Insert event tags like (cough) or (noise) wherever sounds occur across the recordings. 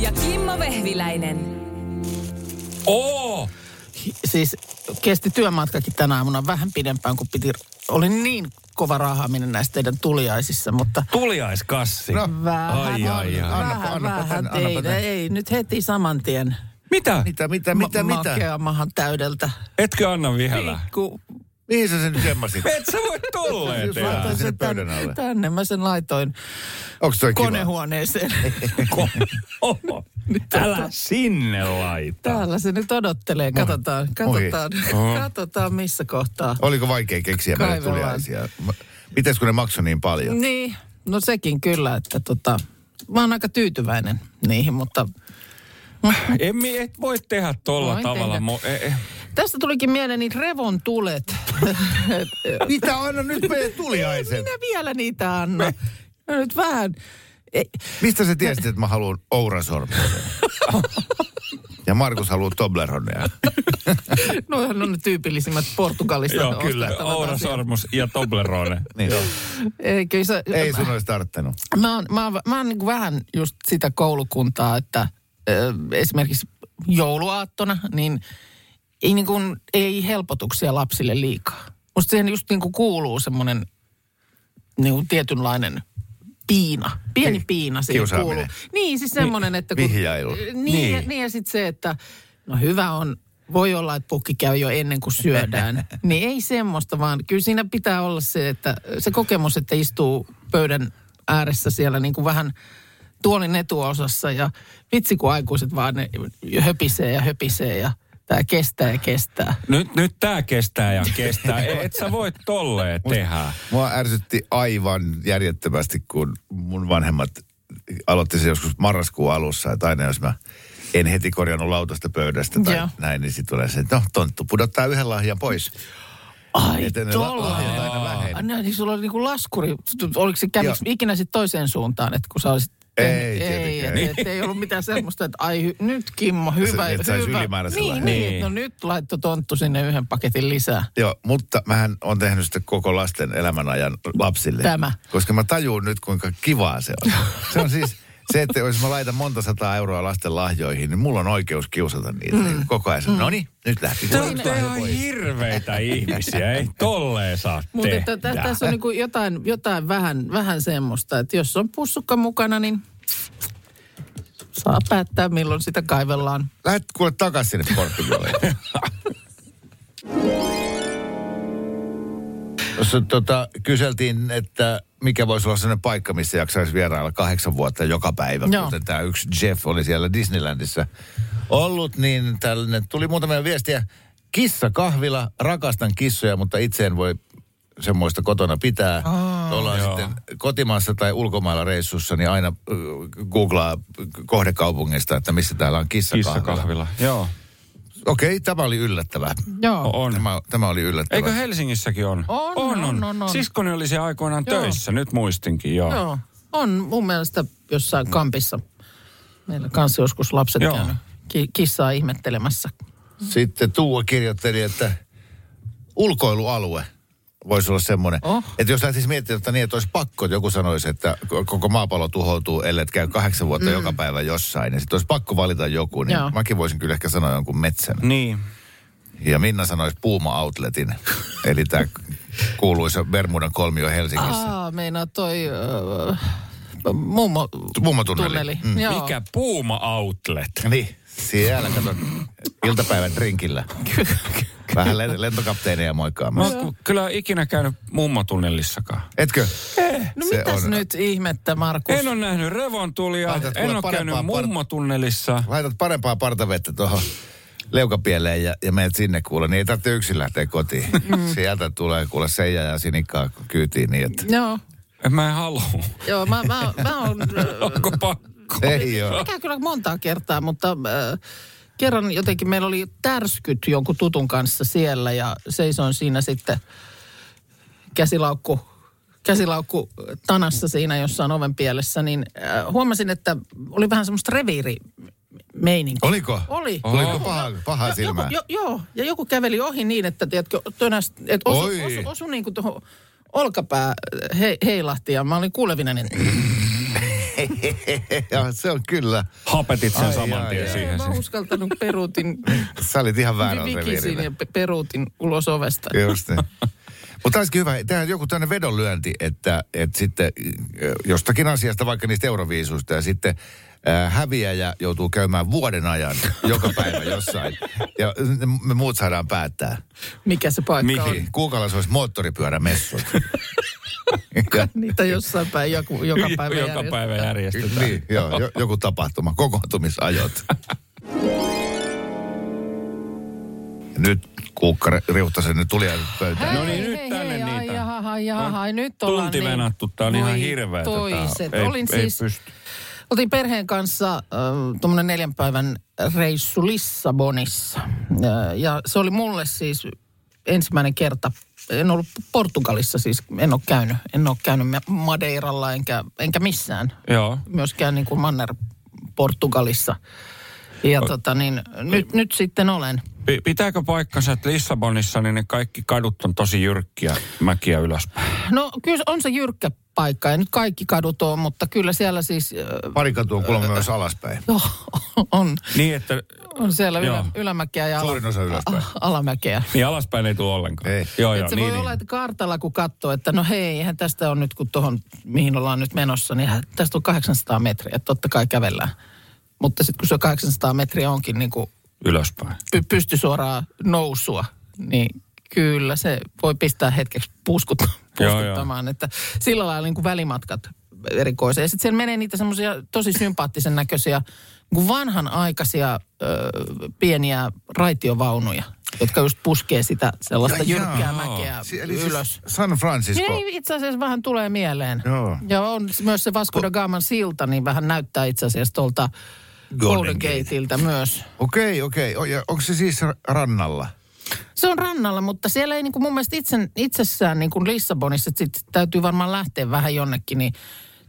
Ja Kimmo Vehviläinen. Oo! Siis kesti työmatkakin tänä aamuna vähän pidempään, kuin piti. Oli niin kova rahaaminen näissä teidän tuliaisissa, mutta Tuliaiskassi. No, vähän, Ai, ai, ai. vähän, Annapa- vähän tänne, annapa teitä. tänne. Ei, nyt heti saman tien. Mitä? Mitä, mitä, mitä, Ma- mitä? Makeamahan täydeltä. Etkö anna vielä? Pikku. Mihin sä sen semmasit? (laughs) Et sä voi tehdä. laitoin sinne pöydän tänne, alle. tänne mä sen laitoin Onks toi konehuoneeseen. (laughs) Oho. Älä sinne laita. Täällä se nyt odottelee. Katsotaan, katsotaan, katsotaan missä kohtaa. Oliko vaikea keksiä meille tuliaisia? Mites kun ne maksoi niin paljon? Niin, no sekin kyllä, että tota, mä oon aika tyytyväinen niihin, mutta En, mi- et voi tehdä tolla Voin tavalla. tehdä. Mo- e- e- tästä tulikin mieleen niin revon tulet. (laughs) Mitä anna nyt meidän tuliaisen? Minä vielä niitä anna. No nyt vähän. Ei, Mistä sä tiesit, että mä haluan ourasormusen? (laughs) Ja Markus haluaa Tobleronea. (laughs) noihän on ne tyypillisimmät Portugalista Joo, kyllä. Oura. Sormus ja Toblerone. Niin. Ei, kyllä se, Ei sun olisi tarttanut. Mä oon, mä oon, mä oon niin vähän just sitä koulukuntaa, että ö, esimerkiksi jouluaattona, niin ei, niin kuin, ei helpotuksia lapsille liikaa. Musta siihen just niin kuin kuuluu semmoinen niin kuin tietynlainen piina, pieni Ki- piina siihen kuuluu. Niin, siis semmoinen, että kun... Vihjailu. Niin, Niin. niin. Ja, niin ja sitten se, että no hyvä on, voi olla, että pukki käy jo ennen kuin syödään. (laughs) niin ei semmoista, vaan kyllä siinä pitää olla se, että se kokemus, että istuu pöydän ääressä siellä niin kuin vähän tuolin etuosassa ja vitsi kun aikuiset vaan ne höpisee ja höpisee ja tämä kestää ja kestää. Nyt, nyt tää kestää ja kestää. E- Et sä voi tolleen tehdä. Mua ärsytti aivan järjettömästi, kun mun vanhemmat aloitti se joskus marraskuun alussa, että aina jos mä en heti korjannut lautasta pöydästä tai Joo. näin, niin sitten tulee se, että no tonttu pudottaa yhden lahjan pois. Ai tolla. lahjat aina väheni. No, niin sulla oli niinku laskuri. Oliko se kävikö ikinä sitten toiseen suuntaan, että kun sä olisit... Ei, ei, tietenkään. et, et, ei ollut mitään semmoista, että ai hy, nyt Kimmo, hyvä. et sais hyvä. Niin, Niin. niin, että no nyt laitto tonttu sinne yhden paketin lisää. Joo, mutta mähän on tehnyt sitä koko lasten elämän ajan lapsille. Tämä. Koska mä tajuun nyt, kuinka kivaa se on. Se on siis se, että jos mä laitan monta sataa euroa lasten lahjoihin, niin mulla on oikeus kiusata niitä. Mm. Koko ajan. Mm. No niin, nyt lähti. Te olette ihan hirveitä ihmisiä. Ei tolleen saa Mutta tehdä. tässä on niinku jotain, jotain vähän, vähän semmoista, että jos on pussukka mukana, niin saa päättää, milloin sitä kaivellaan. Lähet kuule takaisin sinne Portugaliin. (laughs) Tuossa tota, kyseltiin, että mikä voisi olla sellainen paikka, missä jaksaisi vierailla kahdeksan vuotta joka päivä, Joo. kuten tämä yksi Jeff oli siellä Disneylandissa ollut, niin tällainen, tuli muutamia viestiä. Kissa kahvila, rakastan kissoja, mutta itse en voi semmoista kotona pitää. Oh, Ollaan joo. sitten kotimaassa tai ulkomailla reissussa, niin aina äh, googlaa kohdekaupungista, että missä täällä on kissakahvila. Kissakahvila. Joo. Okei, tämä oli yllättävää. Joo. On. Tämä, tämä oli yllättävää. Eikö Helsingissäkin on? On, on, on, on, on. Siskoni oli siellä aikoinaan Joo. töissä, nyt muistinkin, joo. Joo, on mun mielestä jossain kampissa. Meillä kanssa joskus lapset Joo. käynyt ki- kissaa ihmettelemässä. Sitten Tuua kirjoitteli, että ulkoilualue voisi olla semmoinen. Oh. Että jos lähtisi miettimään, että niin, että olisi pakko, että joku sanoisi, että koko maapallo tuhoutuu, ellei et käy kahdeksan vuotta mm. joka päivä jossain. Ja sitten olisi pakko valita joku, niin Joo. mäkin voisin kyllä ehkä sanoa jonkun metsän. Niin. Ja Minna sanoisi Puuma Outletin, (laughs) eli tämä kuuluisa Bermudan kolmio Helsingissä. Aa, meinaa toi äh, mummo Mummotunneli. tunneli. Mm. Joo. Mikä Puuma Outlet? Niin, siellä kato iltapäivän drinkillä. (laughs) (laughs) Vähän len- lentokapteeneja Mä oon kyllä ikinä käynyt mummotunnellissakaan. Etkö? No Se mitäs on- nyt ihmettä, Markus? En ole nähnyt revontulia, Laitat en ole käynyt part- mummotunnelissa. Laitat parempaa partavettä tuohon leukapieleen ja, ja menet sinne kuule, niin ei tarvitse yksin lähteä kotiin. (laughs) Mm. Sieltä tulee kuule Seija ja Sinikkaa kyytiin niin, että Joo, En mä en halua. joo mä, mä, mä oon... (laughs) Onko pakko? Ei ole. Mikä kyllä montaa kertaa, mutta äh, kerran jotenkin meillä oli tärskyt jonkun tutun kanssa siellä ja seisoin siinä sitten käsilaukku, käsilaukku tanassa siinä jossain oven pielessä, niin äh, huomasin, että oli vähän semmoista reviiri meininki. Oliko? Oli. Oliko paha, paha joku, silmää? jo, joo, ja joku käveli ohi niin, että tiedätkö, tönäs, että osu, Oi. osu, osu niin kuin tuohon olkapää he, heilahti ja mä olin kuulevina, niin ja, se on kyllä. Hapetit sen Ai, saman tien siihen. mä siis. uskaltanut peruutin, Sä olit ihan väärällä vikisin reviirillä. ja pe- peruutin ulos ovesta. Just niin. Mutta olisikin hyvä tehdä joku tämmöinen vedonlyönti, että, että sitten jostakin asiasta, vaikka niistä euroviisuista, ja sitten äh, häviäjä joutuu käymään vuoden ajan joka päivä jossain. Ja me muut saadaan päättää. Mikä se paikka on? Mihin? Kuukalla se olisi moottoripyörämessut. ja, Niitä jossain päin joku, joka päivä Joka järjestetään. päivä järjestetään. niin, joo, jo, joku tapahtuma, kokoontumisajot. (laughs) Nyt Kuukka Riuttasen nyt tuli pöytään. No niin, Hei, nyt hei, tänne hei, ai, niitä. jaha, ai, jaha, ai, nyt ollaan Tunti niin. venattu, tää on ihan tää. Toiset. Ei, Olin ei siis, pysty. oltiin perheen kanssa äh, tuommoinen neljän päivän reissu Lissabonissa. Ja, ja se oli mulle siis ensimmäinen kerta. En ollut Portugalissa siis, en ole käynyt. En ole käynyt Madeiralla enkä, enkä missään. Joo. Myöskään niin kuin Manner Portugalissa. Ja tota niin, nyt, nyt sitten olen. Pi- Pitääkö paikkansa, että Lissabonissa niin ne kaikki kadut on tosi jyrkkiä mäkiä ylöspäin? No kyllä on se jyrkkä paikka, ja nyt kaikki kadut on, mutta kyllä siellä siis äh, Pari katua on kuulemma myös alaspäin. joo, on, Niin, että on siellä ylä, Joo. ylämäkeä ja ala, Suurin osa ylöspäin. a- alamäkeä. niin alaspäin ei tule ollenkaan. Ei. Joo, joo, se niin, voi niin. olla, että kartalla kun katsoo, että no hei, eihän tästä on nyt kun tuohon, mihin ollaan nyt menossa, niin eihän tästä on 800 metriä, että totta kai kävellään. Mutta sitten kun se 800 metriä onkin niin kuin Ylöspäin. py- pystysuoraa nousua, niin kyllä se voi pistää hetkeksi puuskut, Joo, puuskuttamaan. Että sillä lailla niin kuin välimatkat erikoisia. Ja sitten siellä menee niitä semmoisia tosi sympaattisen näköisiä, niin vanhanaikaisia ö, pieniä raitiovaunuja, jotka just puskee sitä sellaista Ja jyrkkää jaa. mäkeä Si- eli ylös. Siis San Francisco. Niin itse asiassa vähän tulee mieleen. Joo. Ja on myös se Vasco da Gaman silta, niin vähän näyttää itse asiassa tuolta Golden Gateiltä myös. Okei, okei. O- ja Onko se siis ra- rannalla? Se on rannalla, mutta siellä ei niin kuin mun mielestä itse, itsessään niin kuin Lissabonissa, että sit täytyy varmaan lähteä vähän jonnekin, niin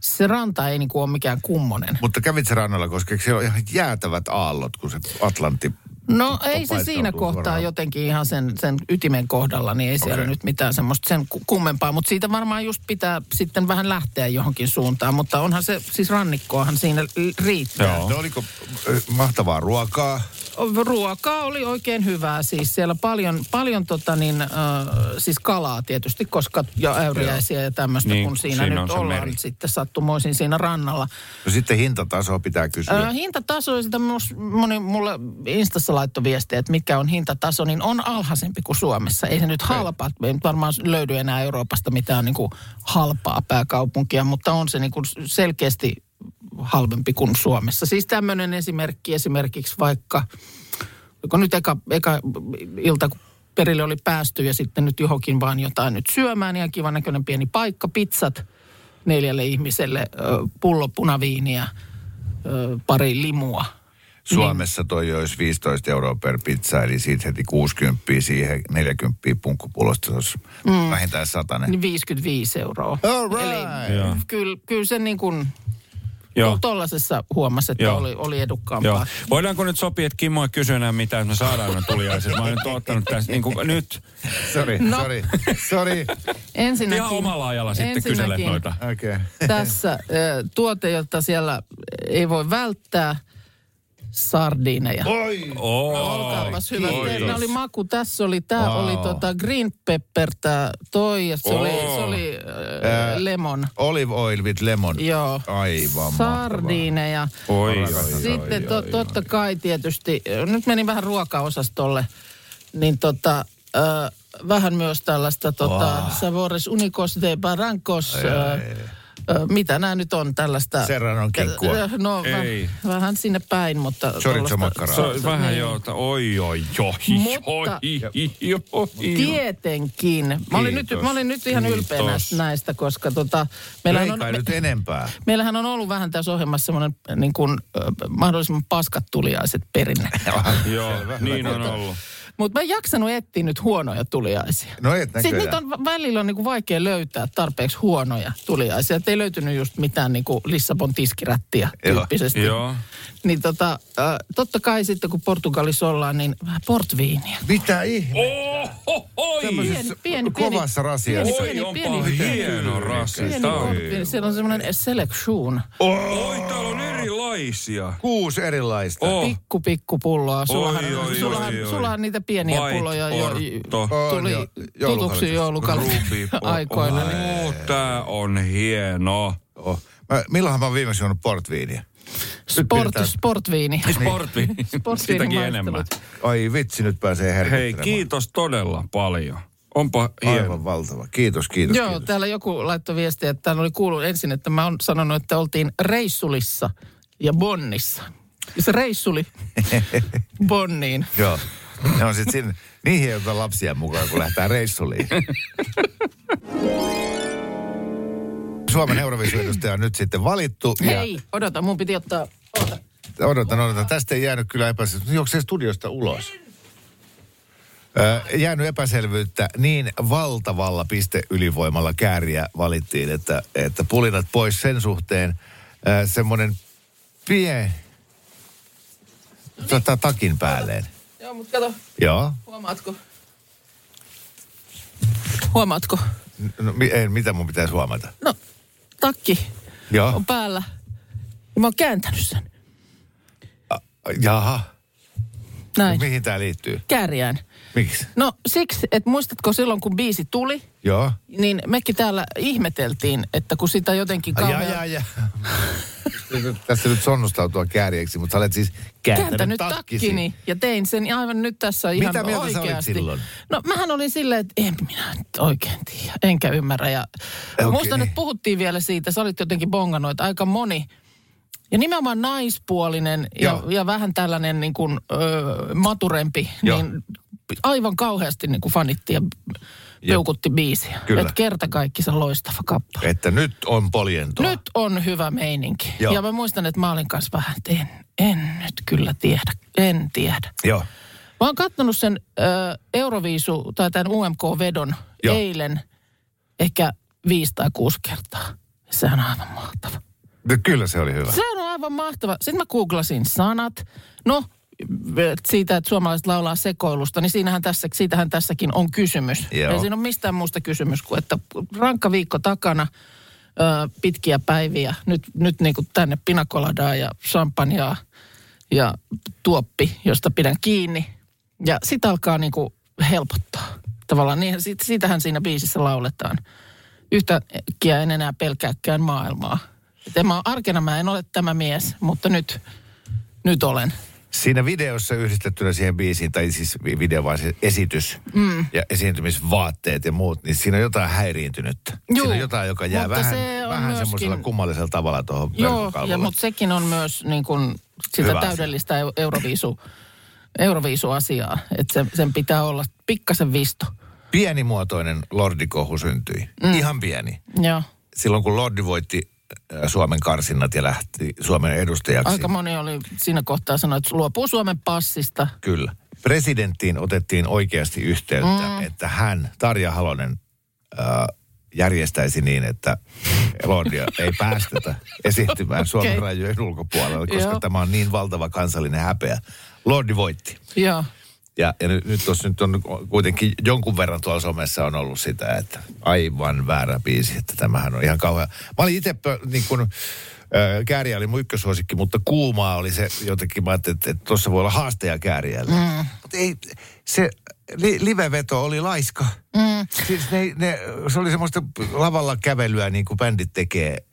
se ranta ei niin kuin ole mikään kummonen. Mutta kävit se rannalla, koska siellä ole ihan jäätävät aallot, kun se Atlantti... No ei se siinä kohtaa suoraan. jotenkin ihan sen, sen ytimen kohdalla, niin ei siellä Okei. nyt mitään semmoista sen ku- kummempaa. Mutta siitä varmaan just pitää sitten vähän lähteä johonkin suuntaan. Mutta onhan se, siis rannikkoahan siinä riittää. Joo. No oliko ö, mahtavaa ruokaa? Ruokaa oli oikein hyvää, siis siellä paljon, paljon tota niin, äh, siis kalaa tietysti, koska ja äyriäisiä ja tämmöistä, Niin, kun siinä, siinä nyt ollaan meri. sitten sattumoisin siinä rannalla. No sitten hintatasoa pitää kysyä. Äh, hintataso, sitä mus, moni mulle Instassa laittoi viestiä, että mikä on hintataso, niin on alhaisempi kuin Suomessa. Ei se nyt halpaa, ei nyt varmaan löydy enää Euroopasta mitään niin kuin halpaa pääkaupunkia, mutta on se niin kuin selkeästi halvempi kuin Suomessa. Siis tämmöinen esimerkki esimerkiksi vaikka, kun nyt eka, eka ilta, kun perille oli päästy ja sitten nyt johonkin vaan jotain nyt syömään, ihan kivan näköinen pieni paikka, pizzat neljälle ihmiselle, pullo punaviiniä, pari limua. Suomessa toi olisi 15 euroa per pizza, eli siitä heti 60 siihen 40 punkkupullosta, se olisi mm. vähintään satanen. Niin 55 euroa. All right. Eli Joo. kyllä, kyllä se niin kuin Joo. tollasessa huomasi, että Joo. oli, oli edukkaampaa. Joo. Voidaanko nyt sopia, että Kimmo ei kysy enää mitään, että me saadaan ne tuliaiset. Mä oon nyt ottanut tästä niin kuin nyt Sorry, No. sorry, sorry. Ensinnäkin, ihan omalla ajalla sitten kyselet noita. Okei. Okay. Tässä ö, tuote, jota siellä ei voi välttää, sardiineja. Oi! Olkaapas hyvä. Teillä oli maku. Tässä oli, tää Wow. oli tota green pepper, tää toi, ja se oli, Oo. se oli äh, lemon. Olive oil with lemon. Joo. Aivan Sardiineja. Oi, oi, Sitten to, totta kai tietysti, nyt meni vähän ruokaosastolle, niin tota, äh, vähän myös tällaista tota, Wow. Savores Unicos de Barrancos, äh, ö, mitä nämä nyt on tällaista... Serranon kinkkua. No Ei. väh, vähän sinne päin, mutta... Chorizo tuollaista- makkaraa. Se on vähän niin. joo, että oi, oi, oi, Mutta- oi, oi, Tietenkin. Mä olin, nyt, mä olin nyt ihan ylpeä näistä, näistä, koska tota, meillähän, ei on, kai me, nyt enempää. meillähän on ollut vähän tässä ohjelmassa semmoinen niin kuin, mahdollisimman paskat tuliaiset perinne. (laughs) Joo, niin on ollut. Mutta mä en jaksanut etsiä nyt huonoja tuliaisia. No et näköjään. niitä on vä- välillä on niinku vaikea löytää tarpeeksi huonoja tuliaisia. Et ei löytynyt just mitään niinku Lissabon tiskirättiä Joo. tyyppisesti. Joo. Niin tota, äh, totta kai sitten kun Portugalissa ollaan, niin vähän portviiniä. Mitä ihme? Oho, oi. Tämmöisessä pieni, kovassa rasiassa. pieni, Oi, pieni, onpa pieni, hieno rasi. pieni Tää on- portviini. Siellä on semmoinen selection. Oi, täällä on erilaisia. Kuusi erilaista. Oh. Pikku, pikku pulloa. Sullahan, Oi, oi, sullahan, oi, oi. sullahan niitä pieniä White pulloja jo, tuli On jo, tutuksi joulukalenderi Ruby. (laughs) aikoina. Niin. Oh, tää on hieno. Oh. Mä, milloinhan mä oon viimeksi juonut portviiniä? Sport, pidetään- sportviini. Sportvi. (laughs) Sportviini Sitäkin maistelut. enemmän. Ai vitsi, nyt pääsee Hei, herkittelemaan. kiitos todella paljon. Onpa hieno. Aivan valtava. Kiitos, kiitos, Joo, kiitos. täällä joku laittoi viestiä, että täällä oli kuullut ensin, että mä oon sanonut, että oltiin Reissulissa ja Bonnissa. Ja se reissuli (laughs) Bonniin. Joo. Ne on sitten niihin ei ota lapsia mukaan, kun lähtee reissuliin. Suomen Euroviisuedustaja on nyt sitten valittu. Hei, odota, mun piti ottaa... Ota. Ja odotan, odotan. Tästä ei jäänyt kyllä epäselvyyttä. Onko se studiosta ulos? Ö, jäänyt epäselvyyttä. Niin valtavalla pisteylivoimalla kääriä valittiin, että, että pulinat pois sen suhteen. Semmoinen pien... Tota, takin päälleen. Joo, mutta kato, Joo. huomaatko? Huomaatko? No, mi- ei, mitä mun pitäisi huomata? No, takki Joo. on päällä. Ja mä oon kääntänyt sen. Jaha. Näin. Mihin tämä liittyy? Kääriään. Miksi? No siksi, että muistatko silloin, kun biisi tuli, Joo. niin mekin täällä ihmeteltiin, että kun sitä jotenkin kauhean... ja, ja, ja. Tässä nyt sonnustautua kääriäksi, mutta sä olet siis kääntänyt, kääntänyt takkisi. takkini ja tein sen aivan nyt tässä ihan Mitä mieltä sä oikeasti. olit silloin? No mähän olin silleen, että en minä nyt oikein tiedä, enkä ymmärrä. Ja Okei. muistan, että puhuttiin vielä siitä, sä olit jotenkin bongannut, että aika moni ja nimenomaan naispuolinen ja, Joo. ja vähän tällainen niin kuin, ö, maturempi, Joo. niin aivan kauheasti niin kuin fanitti ja peukutti biisiä. Kyllä. Että kerta kaikki se loistava kappale. Että nyt on poljentoa. Nyt on hyvä meininki. Joo. Ja mä muistan, että mä olin kanssa vähän, että en, en nyt kyllä tiedä, en tiedä. Joo. Mä oon kattonut sen ö, Euroviisu tai tämän UMK-vedon Joo. eilen ehkä viisi tai kuusi kertaa. Sehän on aivan mahtava. No, kyllä se oli hyvä. Sehän on aivan mahtava. Sitten mä googlasin sanat. No, siitä, että suomalaiset laulaa sekoilusta, niin siinähän tässä, siitähän tässäkin on kysymys. Joo. Ei siinä ole mistään muusta kysymys kuin, että rankka viikko takana, ö, pitkiä päiviä. Nyt, nyt niin kuin tänne pinakoladaa ja champagnea ja tuoppi, josta pidän kiinni. Ja sit alkaa niin kuin helpottaa. Tavallaan niin, siitä, siitähän siinä biisissä lauletaan. Yhtäkkiä en enää pelkääkään maailmaa. Et en mä, arkena mä en ole tämä mies, mutta nyt, nyt olen. Siinä videossa yhdistettynä siihen biisiin, tai siis vi- video vaan se esitys mm. ja esiintymisvaatteet ja muut, niin siinä on jotain häiriintynyttä. Juu, siinä on jotain, joka jää mutta vähän, se on vähän myöskin- semmoisella kummallisella tavalla tuohon Joo, ja, mutta sekin on myös niin kuin sitä Hyvä täydellistä eu- Euroviisu, Euroviisu-asiaa. Että se, sen pitää olla pikkasen visto. Pienimuotoinen lordikohu syntyi. Mm. Ihan pieni. Joo. Silloin kun Lordi voitti Suomen karsinnat ja lähti Suomen edustajaksi. Aika moni oli siinä kohtaa sanoi, että luopuu Suomen passista. Kyllä. Presidenttiin otettiin oikeasti yhteyttä, mm. että hän, Tarja Halonen, äh, järjestäisi niin, että Lordia ei päästetä (laughs) esiintymään Suomen Okei. rajojen ulkopuolella, koska Joo. tämä on niin valtava kansallinen häpeä. Lordi voitti. Joo. Ja, ja nyt, nyt, tossa, nyt on kuitenkin jonkun verran tuolla somessa on ollut sitä, että aivan väärä biisi, että tämähän on ihan kauhea. Mä olin itse niin kuin, Kääriä oli mun ykkösuosikki, mutta kuumaa oli se jotenkin, mä ajattelin, että, tuossa voi olla haasteja Kääriälle. Mm. Mutta ei, se li, liveveto oli laiska. Mm. Siis ne, ne, se oli semmoista lavalla kävelyä niin kuin bändit tekee.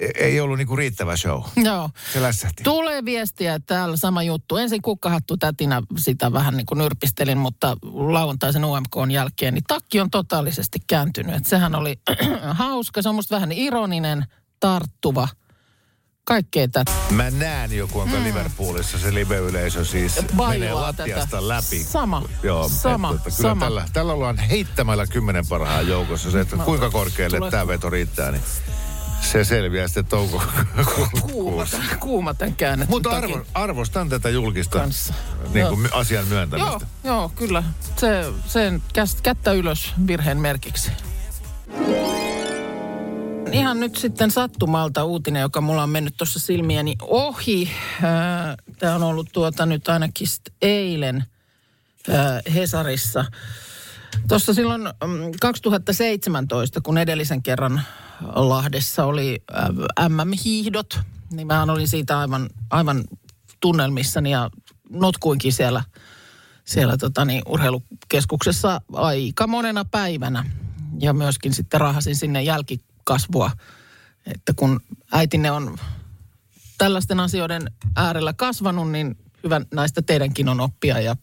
E- Ei ollut niin kuin riittävä show. Joo. Se lässähti. Tulee viestiä, että täällä sama juttu. Ensin kukkahattu tätinä sitä vähän niin kuin nyrpistelin, mutta lauantaisen UMK jälkeen, niin takki on totaalisesti kääntynyt. Et sehän oli (clears throat) hauska, se on musta vähän ironinen, tarttuva. Kaikkea tätä. Mä näen jo, kuinka mm. Liverpoolissa se live-yleisö siis menee Bailaa lattiasta tätä. läpi. Sama, Joo, sama, että, että kyllä sama. Tällä, tällä ollaan heittämällä kymmenen parhaan joukossa. Se, että kuinka korkealle tämä veto riittää, niin se selviää sitten Kuuma, toukokuussa. kuuma tämän käännetyn Mutta arvo, arvostan tätä julkista kanssa. niin Joo. kuin, asian myöntämistä. Joo, joo, kyllä. Se, sen kättä ylös virheen merkiksi. Ihan nyt sitten sattumalta uutinen, joka mulla on mennyt tuossa silmieni ohi. Tämä on ollut tuota nyt ainakin eilen ää, Hesarissa. Tuossa silloin mm, 2017, kun edellisen kerran Lahdessa oli ää, MM-hiihdot, niin mä olin siitä aivan, aivan tunnelmissani ja notkuinkin siellä, siellä tota niin, urheilukeskuksessa aika monena päivänä. Ja myöskin sitten rahasin sinne jälkikasvua, että kun äitinne on tällaisten asioiden äärellä kasvanut, niin hyvä näistä teidänkin on oppia. Ja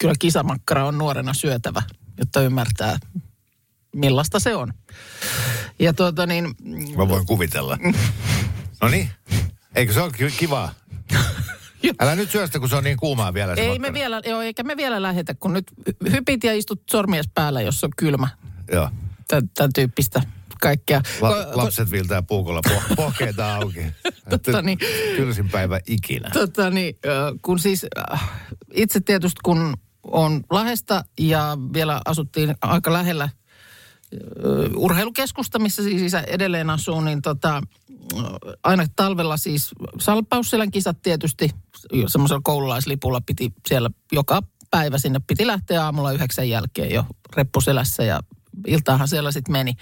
kyllä kisamakkara on nuorena syötävä, jotta ymmärtää, millaista se on. Ja tuota niin, Mä voin kuvitella. No niin. Eikö se ole kivaa? (laughs) Älä nyt syöstä, kun se on niin kuumaa vielä ei makkara. me vielä, joo, eikä me vielä lähetä, kun nyt hypit ja istut sormies päällä, jos on kylmä. Joo. Tämän tyyppistä kaikkea. La- Ko- ko- lapset viltää puukolla po- pohkeita auki. (laughs) Totta niin. Tylsin päivä ikinä. Tota niin, kun siis äh, itse tietysti kun on Lahdesta ja vielä asuttiin aika lähellä urheilukeskusta, missä siis isä edelleen asuu, niin tota, aina talvella siis Salpausselän kisat tietysti semmoisella koululaislipulla piti siellä joka päivä sinne piti lähteä aamulla yhdeksän jälkeen jo reppuselässä ja iltaahan siellä sitten meni.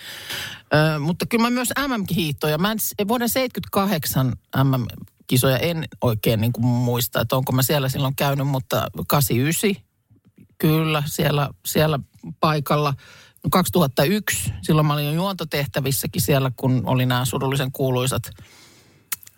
Ö, mutta kyllä mä myös MM-hiihtoja, mä en, vuoden 78 MM-kisoja en oikein niin kuin muista, että onko mä siellä silloin käynyt, mutta 89 kyllä siellä, siellä paikalla. No 2001, silloin mä olin jo juontotehtävissäkin siellä, kun oli nämä surullisen kuuluisat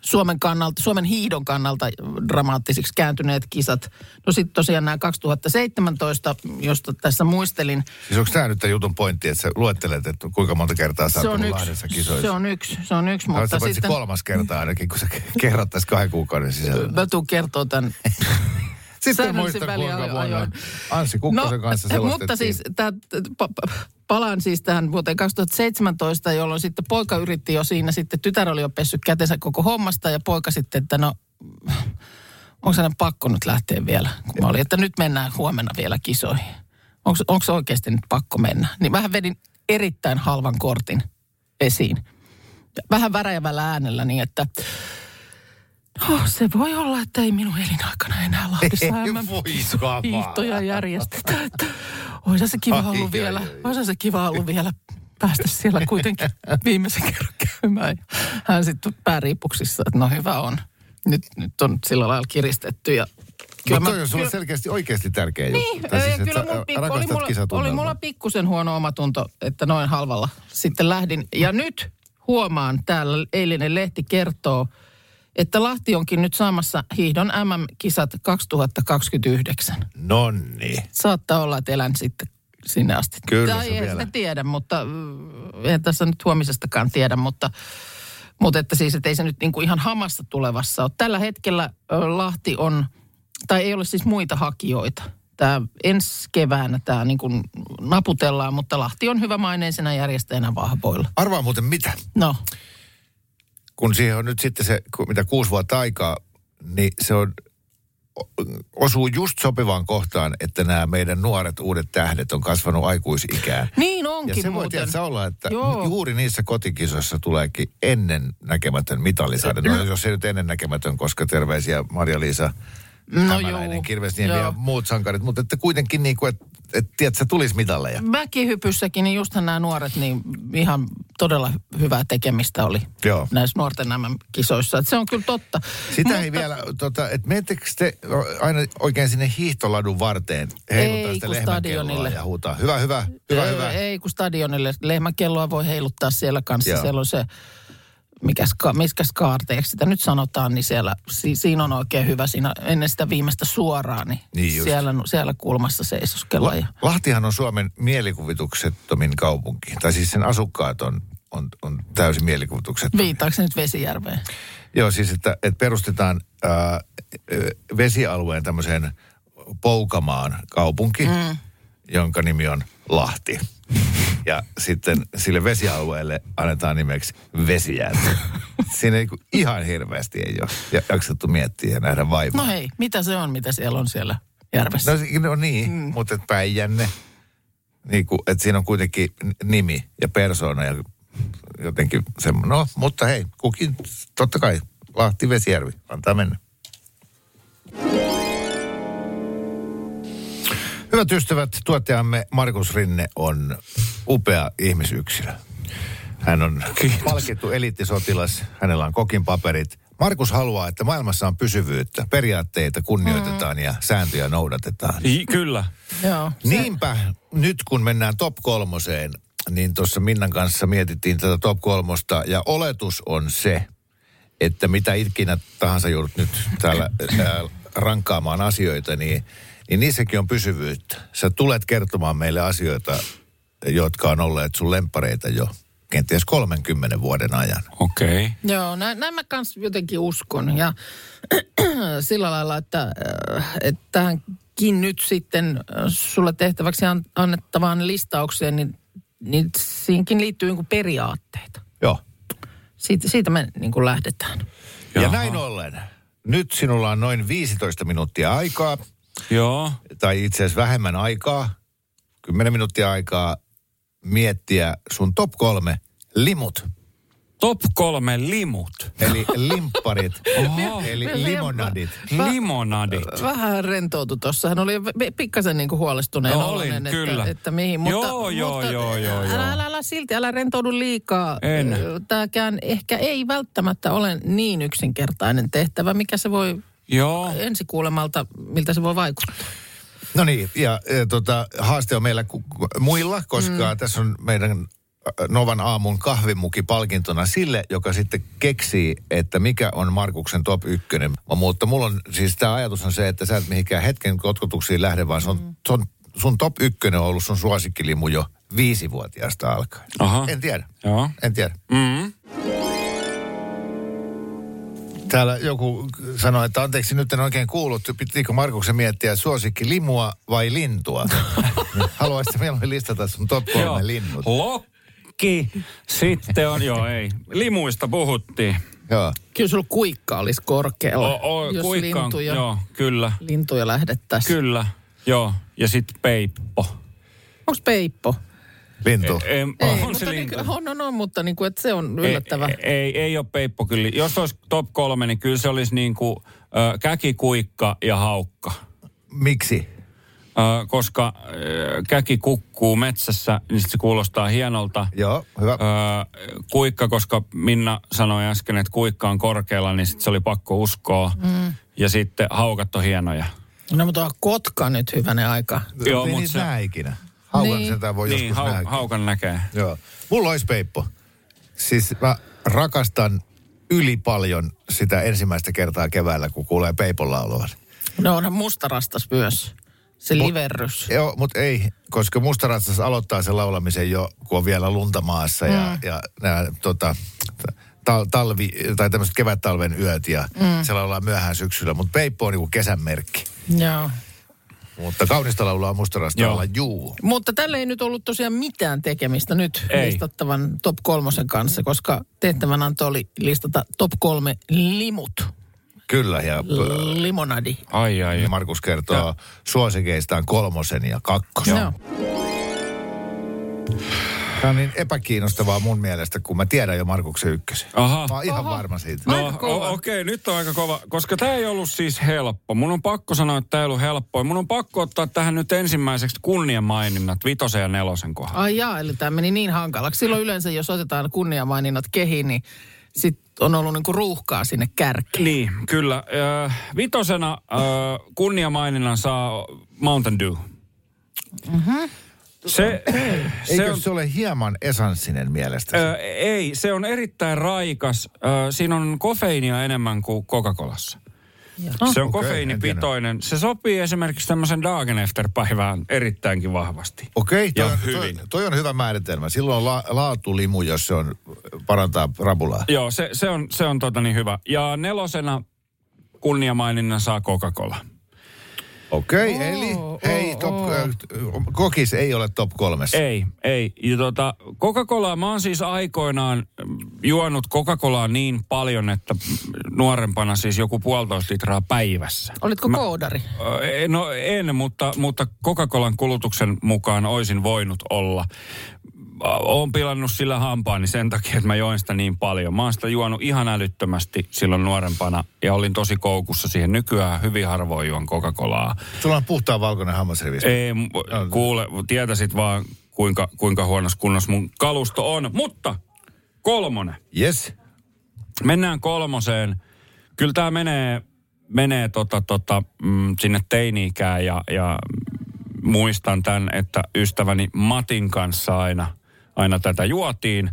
Suomen kannalta, Suomen hiidon kannalta dramaattisiksi kääntyneet kisat. No sitten tosiaan nämä 2017, josta tässä muistelin, Siis onko tämä nyt tämän jutun pointti, että sä luettelet, että kuinka monta kertaa sä oot Lahdessa kisoissa? se on yksi, se on yksi, Mutta sitten kolmas kerta ainakin, kun sä kerrot tässä kahden kuukauden sisällä. mä tuun kertoa tämän (laughs) Sitten muistan, kuinka vuonna Anssi Kukkosen kanssa. No, mutta siis tää, pa, pa, palaan siis tähän vuoteen 2017, jolloin sitten poika yritti jo siinä, sitten tytär oli jo pessyt kätensä koko hommasta ja poika sitten, että no, onko hänen pakko nyt lähteä vielä? Kun mä olin, että nyt mennään huomenna vielä kisoihin. Onko se oikeasti nyt pakko mennä? Niin vähän vedin erittäin halvan kortin esiin. Vähän väräjävällä äänellä niin, että Oh, se voi olla, että ei minun elinaikana enää Lahdessa Ei MM voi kamala. hiihtoja järjestetä. Että olisi se kiva ollut ai, vielä, olisi se kiva ollut vielä päästä siellä kuitenkin viimeisen kerran käymään. Hän sitten pääriipuksissa, että no hyvä on. Nyt, nyt on sillä lailla kiristetty ja Kyllä Mutta toi on sulle selkeästi oikeasti tärkeä niin, juttu. Tai ja siis, kyllä mun, pikku- oli, mulla, oli mulla pikkusen huono omatunto, että noin halvalla sitten lähdin. Ja nyt huomaan, täällä eilinen lehti kertoo, että Lahti onkin nyt saamassa hiihdon MM-kisat 2029. Nonni. Saattaa olla, että elän sitten sinne asti. Kyllä tai se ei vielä. sitä tiedä, mutta mm, en tässä nyt huomisestakaan tiedä, mutta, mutta että siis, että ei se nyt niin kuin ihan hamassa tulevassa ole. Tällä hetkellä Lahti on, tai ei ole siis muita hakijoita. Tämä ensi keväänä tämä niin kuin naputellaan, mutta Lahti on hyvämaineisena järjestäjänä vahvoilla. Arvaa muuten mitä. No, Kun siihen on nyt sitten se, mitä kuusi vuotta aikaa, niin se on osuu just sopivaan kohtaan, että nämä meidän nuoret uudet tähdet on kasvanut aikuisikään. niin Ja onkin se voi muuten. tietysti olla, että Joo. juuri niissä kotikisoissa tuleekin ennen näkemätön mitalisade. No, jos ei nyt ennen näkemätön, koska terveisiä Maria-Liisa No Hämäläinen. Kirvesniemi ja muut sankarit. Mutta että kuitenkin niin kuin, että et, tiedätkö, tulisi mitalleja. Mäkihypyssäkin, niin justhan nämä nuoret, niin ihan todella hyvää tekemistä oli Joo. näissä nuorten MM-kisoissa. Et se on kyllä totta. Sitä ei vielä, tota, että menettekö te aina oikein sinne hiihtoladun varteen heiluttaa Ei, sitä ja huutaa. Hyvä, hyvä, hyvä, Ei, hyvä. Ei, kun stadionille. Lehmäkelloa voi heiluttaa siellä kanssa. Joo. Siellä on se, mikä ska, miskä skaarteeksi sitä nyt sanotaan, niin siellä, si, siinä on oikein hyvä. Siinä ennen sitä viimeistä suoraa, niin, Niin just. siellä, siellä kulmassa seisoskella. Ja, La- Lahtihan on Suomen mielikuvituksettomin kaupunki. Tai siis sen asukkaat on, on, on täysin mielikuvitukset. Viittaako nyt Vesijärveen? Joo, siis että, että perustetaan ää, vesialueen tämmöiseen Poukamaan kaupunki, mm. jonka nimi on Lahti. Ja sitten sille vesialueelle annetaan nimeksi Vesijärvi. (laughs) Siinä ei, ihan hirveästi ei ole ja jaksettu miettiä ja nähdä vaivaa. No hei, mitä se on, mitä siellä on siellä järvessä? No, no niin, mm. mutta et Päijänne, niin kuin, että siinä on kuitenkin nimi ja persoona ja jotenkin semmoinen. No, mutta hei, kukin, totta kai, Lahti, Vesijärvi, antaa mennä. Hyvät ystävät, tuottajamme Markus Rinne on upea ihmisyksilö. Hän on Kiitos. palkittu eliittisotilas, hänellä on kokin paperit. Markus haluaa, että maailmassa on pysyvyyttä, periaatteita kunnioitetaan ja sääntöjä noudatetaan. I, kyllä. Joo. Niinpä nyt kun mennään top kolmoseen, niin tuossa Minnan kanssa mietittiin tätä top kolmosta ja oletus on se, että mitä ikinä tahansa joudut nyt täällä ää, rankkaamaan asioita, niin, niin niissäkin on pysyvyyttä. Sä tulet kertomaan meille asioita, jotka on olleet sun lempareita jo kenties 30 vuoden ajan. Okei. Okay. Joo, näin, näin mä kans jotenkin uskon. Ja (clears throat) sillä lailla, että, äh, että tähänkin nyt sitten äh, sulle tehtäväksi an- annettavaan listaukseen, niin, niin siinäkin liittyy niin periaatteita. Joo. Siitä, siitä me niin kuin lähdetään. Ja Jaha. näin ollen, nyt sinulla on noin 15 minuuttia aikaa Joo. tai itse asiassa vähemmän aikaa, 10 minuuttia aikaa miettiä sun top kolme limut. Top kolme limut. Eli limpparit, (laughs) Oho. eli limonadit. Limonadit. Vähän rentoutu tuossa. Hän oli ve- pikkasen niin kuin huolestuneen No, olin, että, kyllä. että mihin. Mutta, Joo, joo, mutta joo, joo, älä, joo. Älä, älä silti, älä rentoudu liikaa. En. Tämäkään ehkä ei välttämättä ole niin yksinkertainen tehtävä, mikä se voi Joo. ensikuulemalta, miltä se voi vaikuttaa. No niin, ja e, tota, haaste on meillä ku, ku, muilla, koska mm. tässä on meidän Novan aamun kahvimuki palkintona sille, joka sitten keksii, että mikä on Markuksen top ykkönen. Mutta mulla on, siis tämä ajatus on se, että sä et mihinkään hetken kotkotuksiin lähde, vaan se on, mm. se on, sun top ykkönen on ollut sun suosikkilimu jo viisivuotiaasta alkaen. Aha. En tiedä. Joo. En tiedä. Mm. Täällä joku sanoi, että anteeksi, nyt en oikein kuullut, pitikö Markuksen miettiä suosikki limua vai lintua? (laughs) Haluaisitko mieluummin listata sun top kolme Joo. linnut? Lokki. Sitten on, joo ei. Limuista puhuttiin. Joo. Kyllä sulla kuikka olisi korkealla, O, o, jos kuikka lintuja, joo, kyllä. lintuja lähdettäisiin. Kyllä, joo. Ja sitten peippo. Onko peippo? Lintu. Ei, Ei, on mutta se niin, lintu. on, on, on, mutta niin kuin, että se on yllättävä. Ei, ei, ei ole peippo kyllä. Jos olisi top kolme, niin kyllä se olisi niin kuin ö, käki, kuikka ja haukka. Miksi? Ö, koska ö, käki kukkuu metsässä, niin sit se kuulostaa hienolta. Joo, hyvä. Ö, kuikka, koska Minna sanoi äsken, että kuikka on korkealla, niin sit se oli pakko uskoa. Mm. Ja sitten haukat on hienoja. No mutta on kotka nyt hyvänä aika. Joo, ei mut niitä se- ikinä. Haukan Niin. sitä voi Niin, joskus hau, nähdä. haukan näkee. Joo. Mulla olisi peippo. Siis mä rakastan yli paljon sitä ensimmäistä kertaa keväällä, kun kuulee peipon laulavan. No onhan mustarastas myös. Se liverrys. Joo, mutta ei, koska mustaratsas aloittaa sen laulamisen jo, kun on vielä lunta maassa ja, ja nämä tota, tal, talvi, tai tämmöiset kevät-talven yöt ja mm. se laulaa myöhään syksyllä. Mutta peippo on niinku kesän merkki. Joo. Mutta kaunista laulaa mustarasta Joo. laulaa juu. Mutta tällä ei nyt ollut tosiaan mitään tekemistä nyt Ei. listattavan top kolmosen kanssa, koska tehtävänanto oli listata top kolme limut. Kyllä, ja Limonadi. Ai, ai, ai. Markus kertoo suosikeistaan kolmosen ja kakkosen. Joo. Tämä on niin epäkiinnostavaa mun mielestä, kun mä tiedän jo Markuksen ykkösen. Aha. Mä oon ihan Oho. varma siitä. No okei, nyt on aika kova, koska tämä ei ollut siis helppo. Mun on pakko sanoa, että tämä ei ollut helppoa. Mun on pakko ottaa tähän nyt ensimmäiseksi kunnian maininnat vitosen ja nelosen kohdalla. Ai jaa, eli tämä meni niin hankalaksi. Silloin yleensä, jos otetaan kunniamaininnat kehiin, niin sit on ollut niinku ruuhkaa sinne kärkeen. Niin, kyllä. Ö, vitosena ö, kunniamaininnan saa Mountain Dew. Mm-hmm. Se, se (clears throat) Eikö on, se ole hieman esanssinen mielestä? ö, ei, se on erittäin raikas. Ö, siinä on kofeiinia enemmän kuin Coca-Colassa. Jaha. Se on Okei, kofeiinipitoinen. Se sopii esimerkiksi tämmöisen Dagenefter-päivään erittäinkin vahvasti. Okei, toi, on- hyvin. Toi, toi on hyvä määritelmä. Silloin on la, laatulimu, jos se on, parantaa rabulaa. Joo, se, se on, se on tota niin hyvä. Ja nelosena kunniamaininnan saa Coca-Cola. Okei, Oo, eli oo, top, äh, kokis ei ole top kolmessa. Ei, ei. Ja tota, Coca-Colaa, mä oon siis aikoinaan juonut Coca-Colaa niin paljon, että nuorempana siis joku puolitoista litraa päivässä. Olitko Mä- koodari? No en, mutta, mutta Coca-Colan kulutuksen mukaan olisin voinut olla. Olen pilannut sillä hampaani sen takia, että mä join sitä niin paljon. Mä oon sitä juonut ihan älyttömästi silloin nuorempana ja olin tosi koukussa siihen. Nykyään hyvin harvoin juon Coca-Colaa. Sulla on puhtaan valkoinen hammasrivis. Ei, m- kuule, tietäisit vaan kuinka, kuinka huonossa kunnossa mun kalusto on. Mutta kolmonen. Yes. Mennään kolmoseen. Kyllä tämä menee, menee tota, tota, mm, sinne teini-ikään ja, ja muistan tämän, että ystäväni Matin kanssa aina, aina tätä juotiin.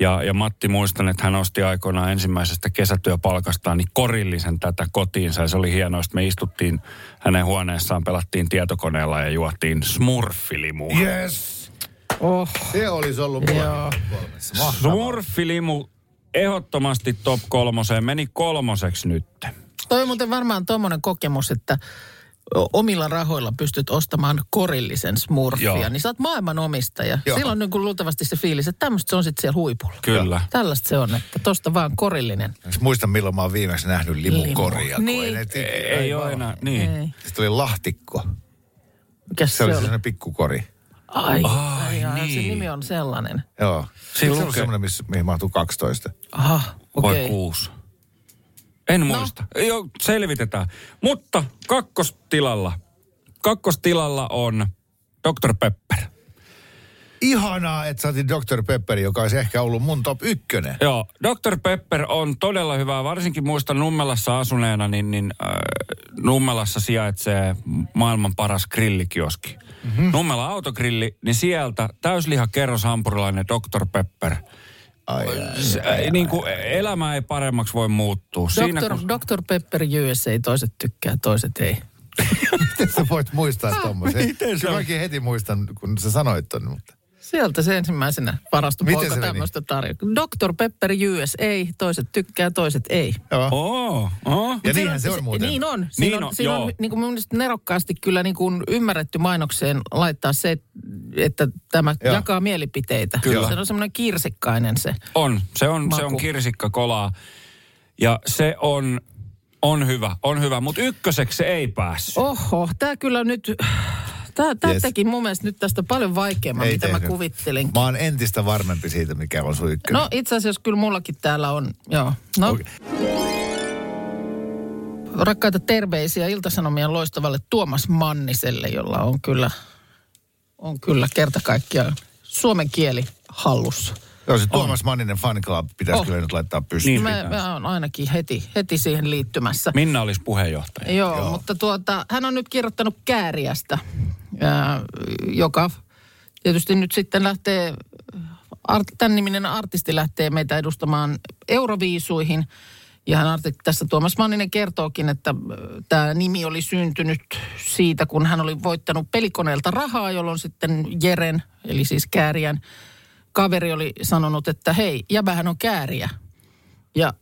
Ja, ja Matti muistan, että hän osti aikoinaan ensimmäisestä kesätyöpalkastaan niin korillisen tätä kotiinsa. Ja se oli hienoa, että me istuttiin hänen huoneessaan, pelattiin tietokoneella ja juotiin smurfilimua. Yes. Oh, Se olisi ollut mulla. Smurfilimu ehdottomasti top kolmoseen, meni kolmoseksi nyt. toi on muuten varmaan tuommoinen kokemus, että omilla rahoilla pystyt ostamaan korillisen smurfia, Joo. niin sä oot maailmanomistaja. Joo. Silloin niin kuin luultavasti se fiilis, että tämmöistä se on sitten siellä huipulla. Kyllä. Tällaista se on, että tosta vaan korillinen. Jos muistan, milloin mä oon viimeksi nähnyt limukoria. Limu. Niin. Ei, ei, ei ole enää, niin. Ei. Sitten oli lahtikko. Mikäs se, se oli? Se oli sellainen pikkukori. Ai, ai, ai niin. se nimi on sellainen. Joo. Se, se on sellainen, missä, mihin mahtuu 12. Aha, okei. Okay. Vai kuusi. En muista. Joo, selvitetään. Mutta kakkostilalla. Kakkostilalla on Dr. Pepper. Ihanaa, että saatiin Dr. Pepperi, joka olisi ehkä ollut mun top ykkönen. Joo, Dr. Pepper on todella hyvä. Varsinkin muistan Nummelassa asuneena, niin, niin äh, Nummelassa sijaitsee maailman paras grillikioski. Mm-hmm. Nummela autogrilli, niin sieltä täysliha kerroshampurilainen Dr. Pepper. Ai, ai, Se, ai, niin kuin elämä ei paremmaksi voi muuttua. Siinä, Dr. kun, Dr. Pepper USA, toiset tykkää, toiset ei. (laughs) Miten sä voit muistaa tommosen? miten se Kyllä mäkin heti muistan, kun sä sanoit ton, mutta... Sieltä se ensimmäisenä varastui Miten poika se meni? tämmöistä tarjoaa. Dr. Pepper USA, toiset tykkää, toiset ei. Joo. Oo, oo. Ja niinhän se on muuten. Niin on. Siinä Niin on, on, siinä joo. on niin kuin mun mielestä nerokkaasti kyllä niin kuin ymmärretty mainokseen laittaa se, että tämä Joo. jakaa mielipiteitä. Kyllä. Se on semmoinen kirsikkainen se. On, se on, se on kirsikkakolaa. Ja se on, on hyvä, on hyvä. Mutta ykköseksi se ei päässyt. Oho, tämä kyllä nyt, tämä, tämä Yes. teki mun mielestä nyt tästä paljon vaikeamman, Ei mitä mä tehnyt. kuvittelin. Mä oon entistä varmempi siitä, mikä on sun ykkönen. No itse asiassa kyllä mullakin täällä on, joo. No, Okei. rakkaita terveisiä Iltasanomien loistavalle Tuomas Manniselle, jolla on kyllä, on kyllä kerta kaikkiaan suomen kieli hallussa. Joo, se Tuomas Manninen fan club pitäisi Oh. kyllä nyt laittaa pystyyn. Niin Mä, mä oon ainakin heti, heti siihen liittymässä. Minna olisi puheenjohtaja. Joo, Joo. Joo, mutta tuota, hän on nyt kirjoittanut Kääriästä, ää, joka tietysti nyt sitten lähtee, art, tämän niminen artisti lähtee meitä edustamaan Euroviisuihin. Ja hän artik- tässä Tuomas Manninen kertookin, että tämä nimi oli syntynyt siitä, kun hän oli voittanut pelikoneelta rahaa, jolloin sitten Jeren, eli siis Kääriän, kaveri oli sanonut, että hei, jäbähän on kääriä. Ja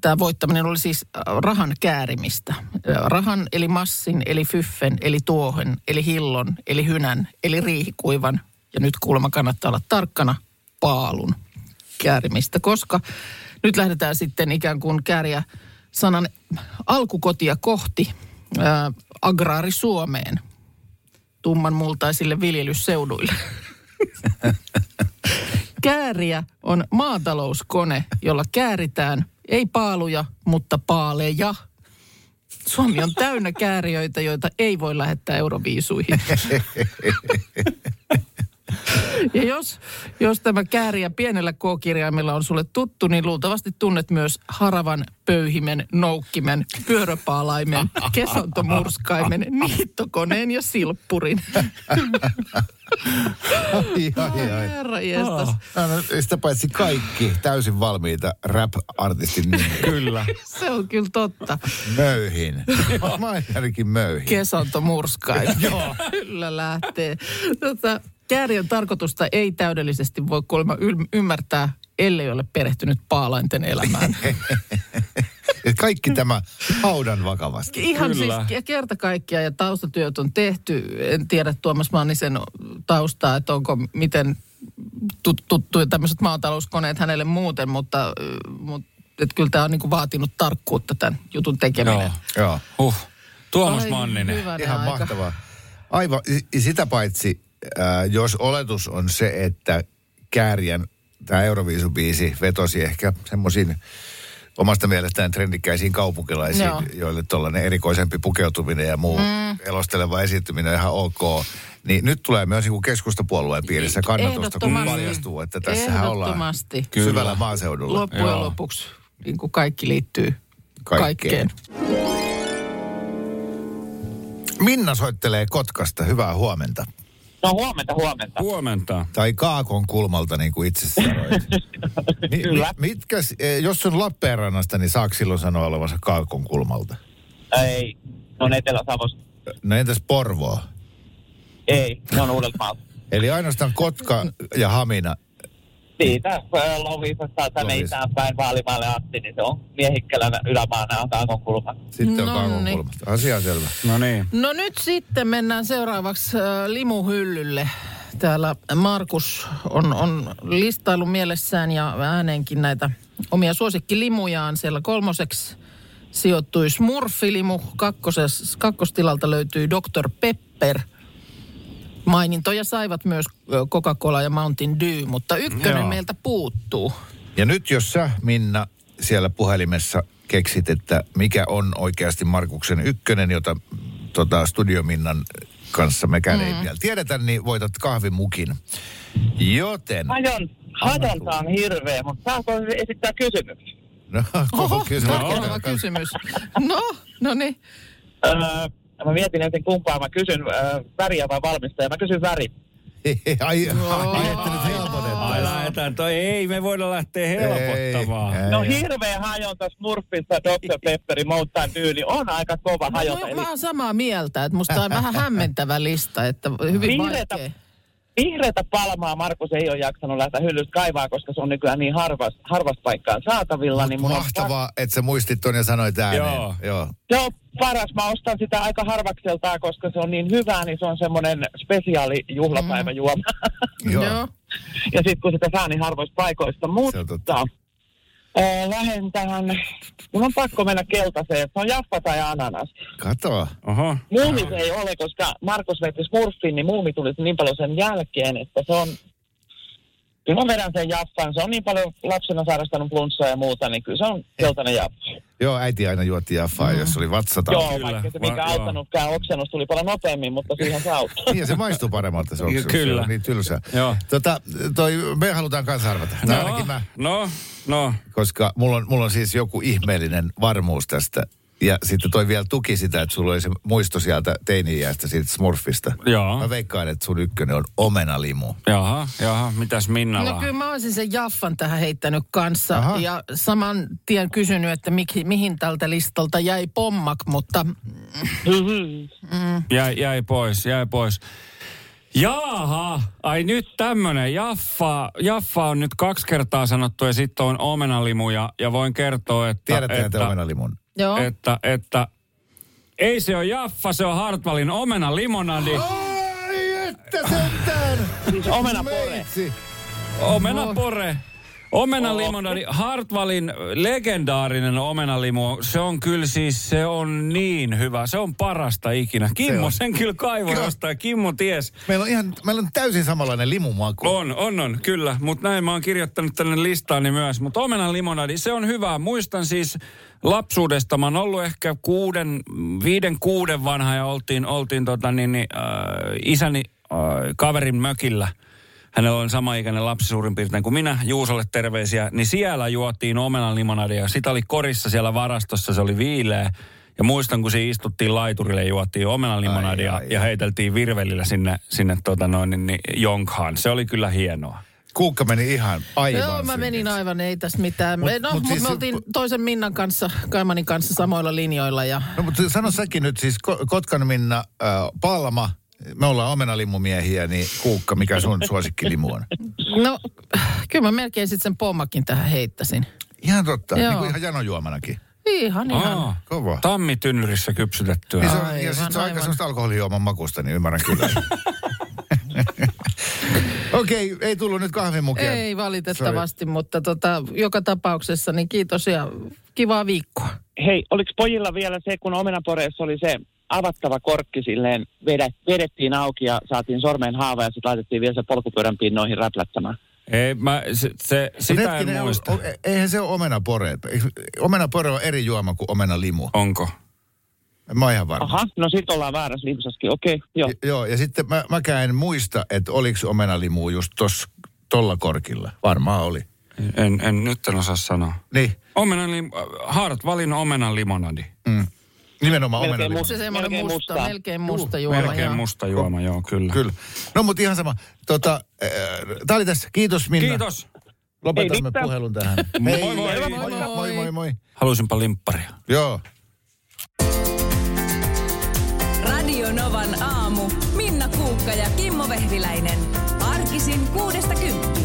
tämä voittaminen oli siis äh, rahan käärimistä. Äh, Rahan eli massin, eli fyffen, eli tuohen, eli hillon, eli hynän, eli riihikuivan. Ja nyt kuulemma kannattaa olla tarkkana paalun käärimistä, koska nyt lähdetään sitten ikään kuin kääriä sanan alkukotia kohti ää, agraari Suomeen tumman multaisille viljelysseuduille. (laughs) Kääriä on maatalouskone, jolla kääritään ei paaluja, mutta paaleja. Suomi on täynnä kääriöitä, joita ei voi lähettää euroviisuihin. (laughs) (laughs) Ja jos, jos tämä kääriä pienellä k-kirjaimella on sulle tuttu, niin luultavasti tunnet myös haravan, pöyhimen, noukkimen, pyöröpaalaimen, (laughs) kesontomurskaimen, niittokoneen ja silppurin. ai, ai, ai. Herra jestas. No, no, sitä paitsi kaikki täysin valmiita rap-artistin nimiä. (laughs) Kyllä. Se on kyllä totta. Möyhin. Mä oon möyhin. Kesontomurskain. Joo. Kyllä lähtee. Tota, kääriön tarkoitusta ei täydellisesti voi kuulemma yl- ymmärtää, ellei ole perehtynyt paalainten elämään. Et (laughs) kaikki tämä haudan vakavasti. Ihan Kyllä. siis kerta kaikkiaan ja taustatyöt on tehty. En tiedä Tuomas Mannisen taustaa, että onko miten tut- tuttuja tämmöiset maatalouskoneet hänelle muuten, mutta, mutta että kyllä tämä on niin vaatinut tarkkuutta tämän jutun tekeminen. Joo. Joo. Huh. Tuomas Ai, Manninen. Ihan aika. mahtavaa. Aivan, sitä paitsi, äh, jos oletus on se, että Kääriän tämä Euroviisubiisi vetosi ehkä semmoisiin omasta mielestään trendikkäisiin kaupunkilaisiin, Joo. joille tuollainen erikoisempi pukeutuminen ja muu mm. elosteleva esiintyminen on ihan ok. Niin nyt tulee myös niin keskustapuolueen piirissä kannatusta, kun paljastuu, että tässähän ollaan. Kyllä. syvällä maaseudulla. Loppujen Joo. lopuksi niin kuin kaikki liittyy Kaikkeen. kaikkeen. Minna soittelee Kotkasta. Hyvää huomenta. No huomenta, huomenta. Huomenta. Tai Kaakon kulmalta, niin kuin itse sanoit. (laughs) Mi- Kyllä. mi- mitkä, eh, jos on Lappeenrannasta, niin saako silloin sanoa olevansa Kaakon kulmalta? Ei, ne on Etelä-Savosta. No entäs Porvoo? Ei, ne on Uudeltamaalta. Eli ainoastaan Kotka ja Hamina. Siitä Lovisasta tänne Lovisa. itään päin Vaalimaalle asti, niin se on Miehikkälän ylämaana on Kaakon kulma. Sitten on Kaakon niin. kulmasta. Asia selvä. No niin. No nyt sitten mennään seuraavaksi äh, limuhyllylle. Täällä Markus on, on listailu mielessään ja ääneenkin näitä omia suosikkilimujaan. Siellä kolmoseksi sijoittui Smurfilimu, kakkoses, kakkostilalta löytyy Dr. Pepper. Mainintoja saivat myös Coca-Cola ja Mountain Dew, mutta ykkönen Joo. meiltä puuttuu. Ja nyt jos sä, Minna, siellä puhelimessa keksit, että mikä on oikeasti Markuksen ykkönen, jota tota, Studio Minnan kanssa mekään Mm. ei vielä tiedetä, niin voitat kahvimukin. Joten... Hajon, hajonta on hirveä, mutta saako esittää kysymyksen? No, (laughs) Oho, koko kysymys. tarkentava kysymys. No, no niin. Öö, mä mietin ensin kumpaa mä kysyn, öö, väriä vai valmistaja. Mä kysyn väri. (laughs) ai, ai. Ai lähdetään. Toi ei, me voida lähteä helpottamaan. Ei, No ei. hirveä hajonta Smurfista Dr. Pepperi Mountain Dew, niin on aika kova No, hajota. mä, Eli mä oon samaa mieltä, että musta on vähän hämmentävä lista, että hyvin Vihreätä- vaikea. Vihreätä palmaa Markus ei ole jaksanut lähteä hyllystä kaivaa, koska se on nykyään niin harvas, harvasta paikkaan saatavilla. Niin mun on Mahtavaa, että sä muistit ton ja sanoit ääneen. Joo. Joo. Se on paras. Mä ostan sitä aika harvakseltaan, koska se on niin hyvää, niin se on semmoinen spesiaali juhlapäiväjuoma. Joo. Joo. (laughs) ja sitten kun sitä saa niin harvoista paikoista. Se on Mutta ää, lähden tähän, mun on pakko mennä keltaiseen. Se on jaffa tai ananas. Kato. Oho. Muumi se ei ole, koska Markus veti smurfin, niin muumi tuli niin paljon sen jälkeen, että se on... Kyllä mä vedän sen jaffan. Se on niin paljon lapsena sairastanut flunssaa ja muuta, niin kyllä se on keltainen jaffa. Joo, äiti aina juotti jaffaa, Mm. jos oli vatsatauti. Joo, kyllä. vaikka se Va- mikä joo. auttanutkaan oksennus tuli paljon nopeammin, mutta siihen se auttoi. (laughs) Niin, ja se maistuu paremmalta se oksus. Kyllä. Se niin tylsä. Joo. Tota, toi, me halutaan kanssa arvata. No. Ainakin mä. no, no. Koska mulla on, mulla on siis joku ihmeellinen varmuus tästä. Ja sitten toi vielä tuki sitä, että sulla oli se muisto sieltä teini-iästä siitä Smurfista. Joo. Mä veikkaan, että sun ykkönen on omenalimu. Jaha, jaha. Mitäs Minnalla? No kyllä mä olisin sen Jaffan tähän heittänyt kanssa. Aha. Ja saman tien kysynyt, että miki, mihin tältä listalta jäi pommak, mutta Jäi, jäi pois, jäi pois. Jaha, ai nyt tämmönen. Jaffa, Jaffa on nyt kaksi kertaa sanottu ja sitten on omenalimu ja, ja voin kertoa, että... Tiedätte että, te omenalimun? Joo. että, että ei se ole Jaffa, se on Hartwallin omenalimonadi. Ai että sentään! Siis omenapore. Meitsi. Omenapore. Omenalimonadi, Hartwallin legendaarinen omenalimu, se on kyllä siis, se on niin hyvä. Se on parasta ikinä. Kimmo on. sen kyllä kaivoi jostain. Kimmo ties. Meillä on, ihan, meillä on täysin samanlainen limumaku. On, on, on, kyllä. Mutta näin mä oon kirjoittanut tänne listaani myös. Mutta omenan limonadi, se on hyvä. Muistan siis lapsuudesta, mä oon ollut ehkä kuuden, viiden, kuuden vanha ja oltiin, oltiin tota niin, niin, äh, isäni äh, kaverin mökillä. Hänellä on sama ikäinen lapsi suurin piirtein kuin minä, Juusolle terveisiä, niin siellä juotiin omenan limonadia. Sitä oli korissa siellä varastossa, se oli viileä. Ja muistan, kun siinä istuttiin laiturille ja juottiin omenan limonadia Ai, ai, ja heiteltiin virvelillä sinne, sinne tota noin, niin, niin, jonkhaan. Se oli kyllä hienoa. Kuukka meni ihan aivan Joo, mä menin aivan, ei tässä mitään. Mut- no, mut mutta siis- me oltiin toisen Minnan kanssa, Kaimanin kanssa samoilla linjoilla ja No mutta sano säkin nyt siis Ko- Kotkan Minna, äh, Palma, me ollaan omenalimumiehiä, niin Kuukka, mikä sun suosikkilimu on? no, kyllä mä melkein sitten sen pommakin tähän heittäisin. Ihan totta, Joo. niin kuin ihan janojuomanakin. Ihan, ihan. Aa, Kova. tammitynnyrissä kypsytettyä. Niin se on, Aivan, ja sit se on aika semmoista alkoholijuoman makusta, niin ymmärrän kyllä. (laughs) Okei, okay, ei tullut nyt kahvimukia. Ei valitettavasti, mutta tota, joka tapauksessa niin kiitos ja kivaa viikkoa. Hei, oliko pojilla vielä se, kun omenaporeessa oli se avattava korkki silleen, vedet, vedettiin auki ja saatiin sormeen haava ja sitten laitettiin vielä se polkupyörän pinnoihin räplättämään. Ei, mä, se, se, sitä en hetkinen, muista. o- o- eihän se ole omenapore. Eikö- Omenapore on eri juoma kuin omenalimu. Onko? Mä oon ihan varma. Aha, no sit ollaan väärässä limsaskin, okei, joo. J- joo, ja sitten mä, mäkään en muista, että oliko omenalimu just tos, tolla korkilla. Varmaan oli. En, en, nyt en osaa sanoa. Niin, Omenan, lim, Haarat valinnut omenan limonadi. mm. Nimenomaan Melkein omenalimu. musta. Se semmoinen Melkein musta, mustaa. melkein musta juoma. Melkein joo. musta juoma, joo, kyllä. Kyllä. No mutta ihan sama. Tota, äh, tää oli tässä. Kiitos Minna. Kiitos. Lopetamme Ei puhelun tähän. (laughs) Moi, Hei, moi. hei, Moi, moi. moi, moi, moi. Halusinpa limpparia. Joo. Radio Novan aamu. Minna Kuukka ja Kimmo Vehviläinen. Arkisin kuudesta kymppiin.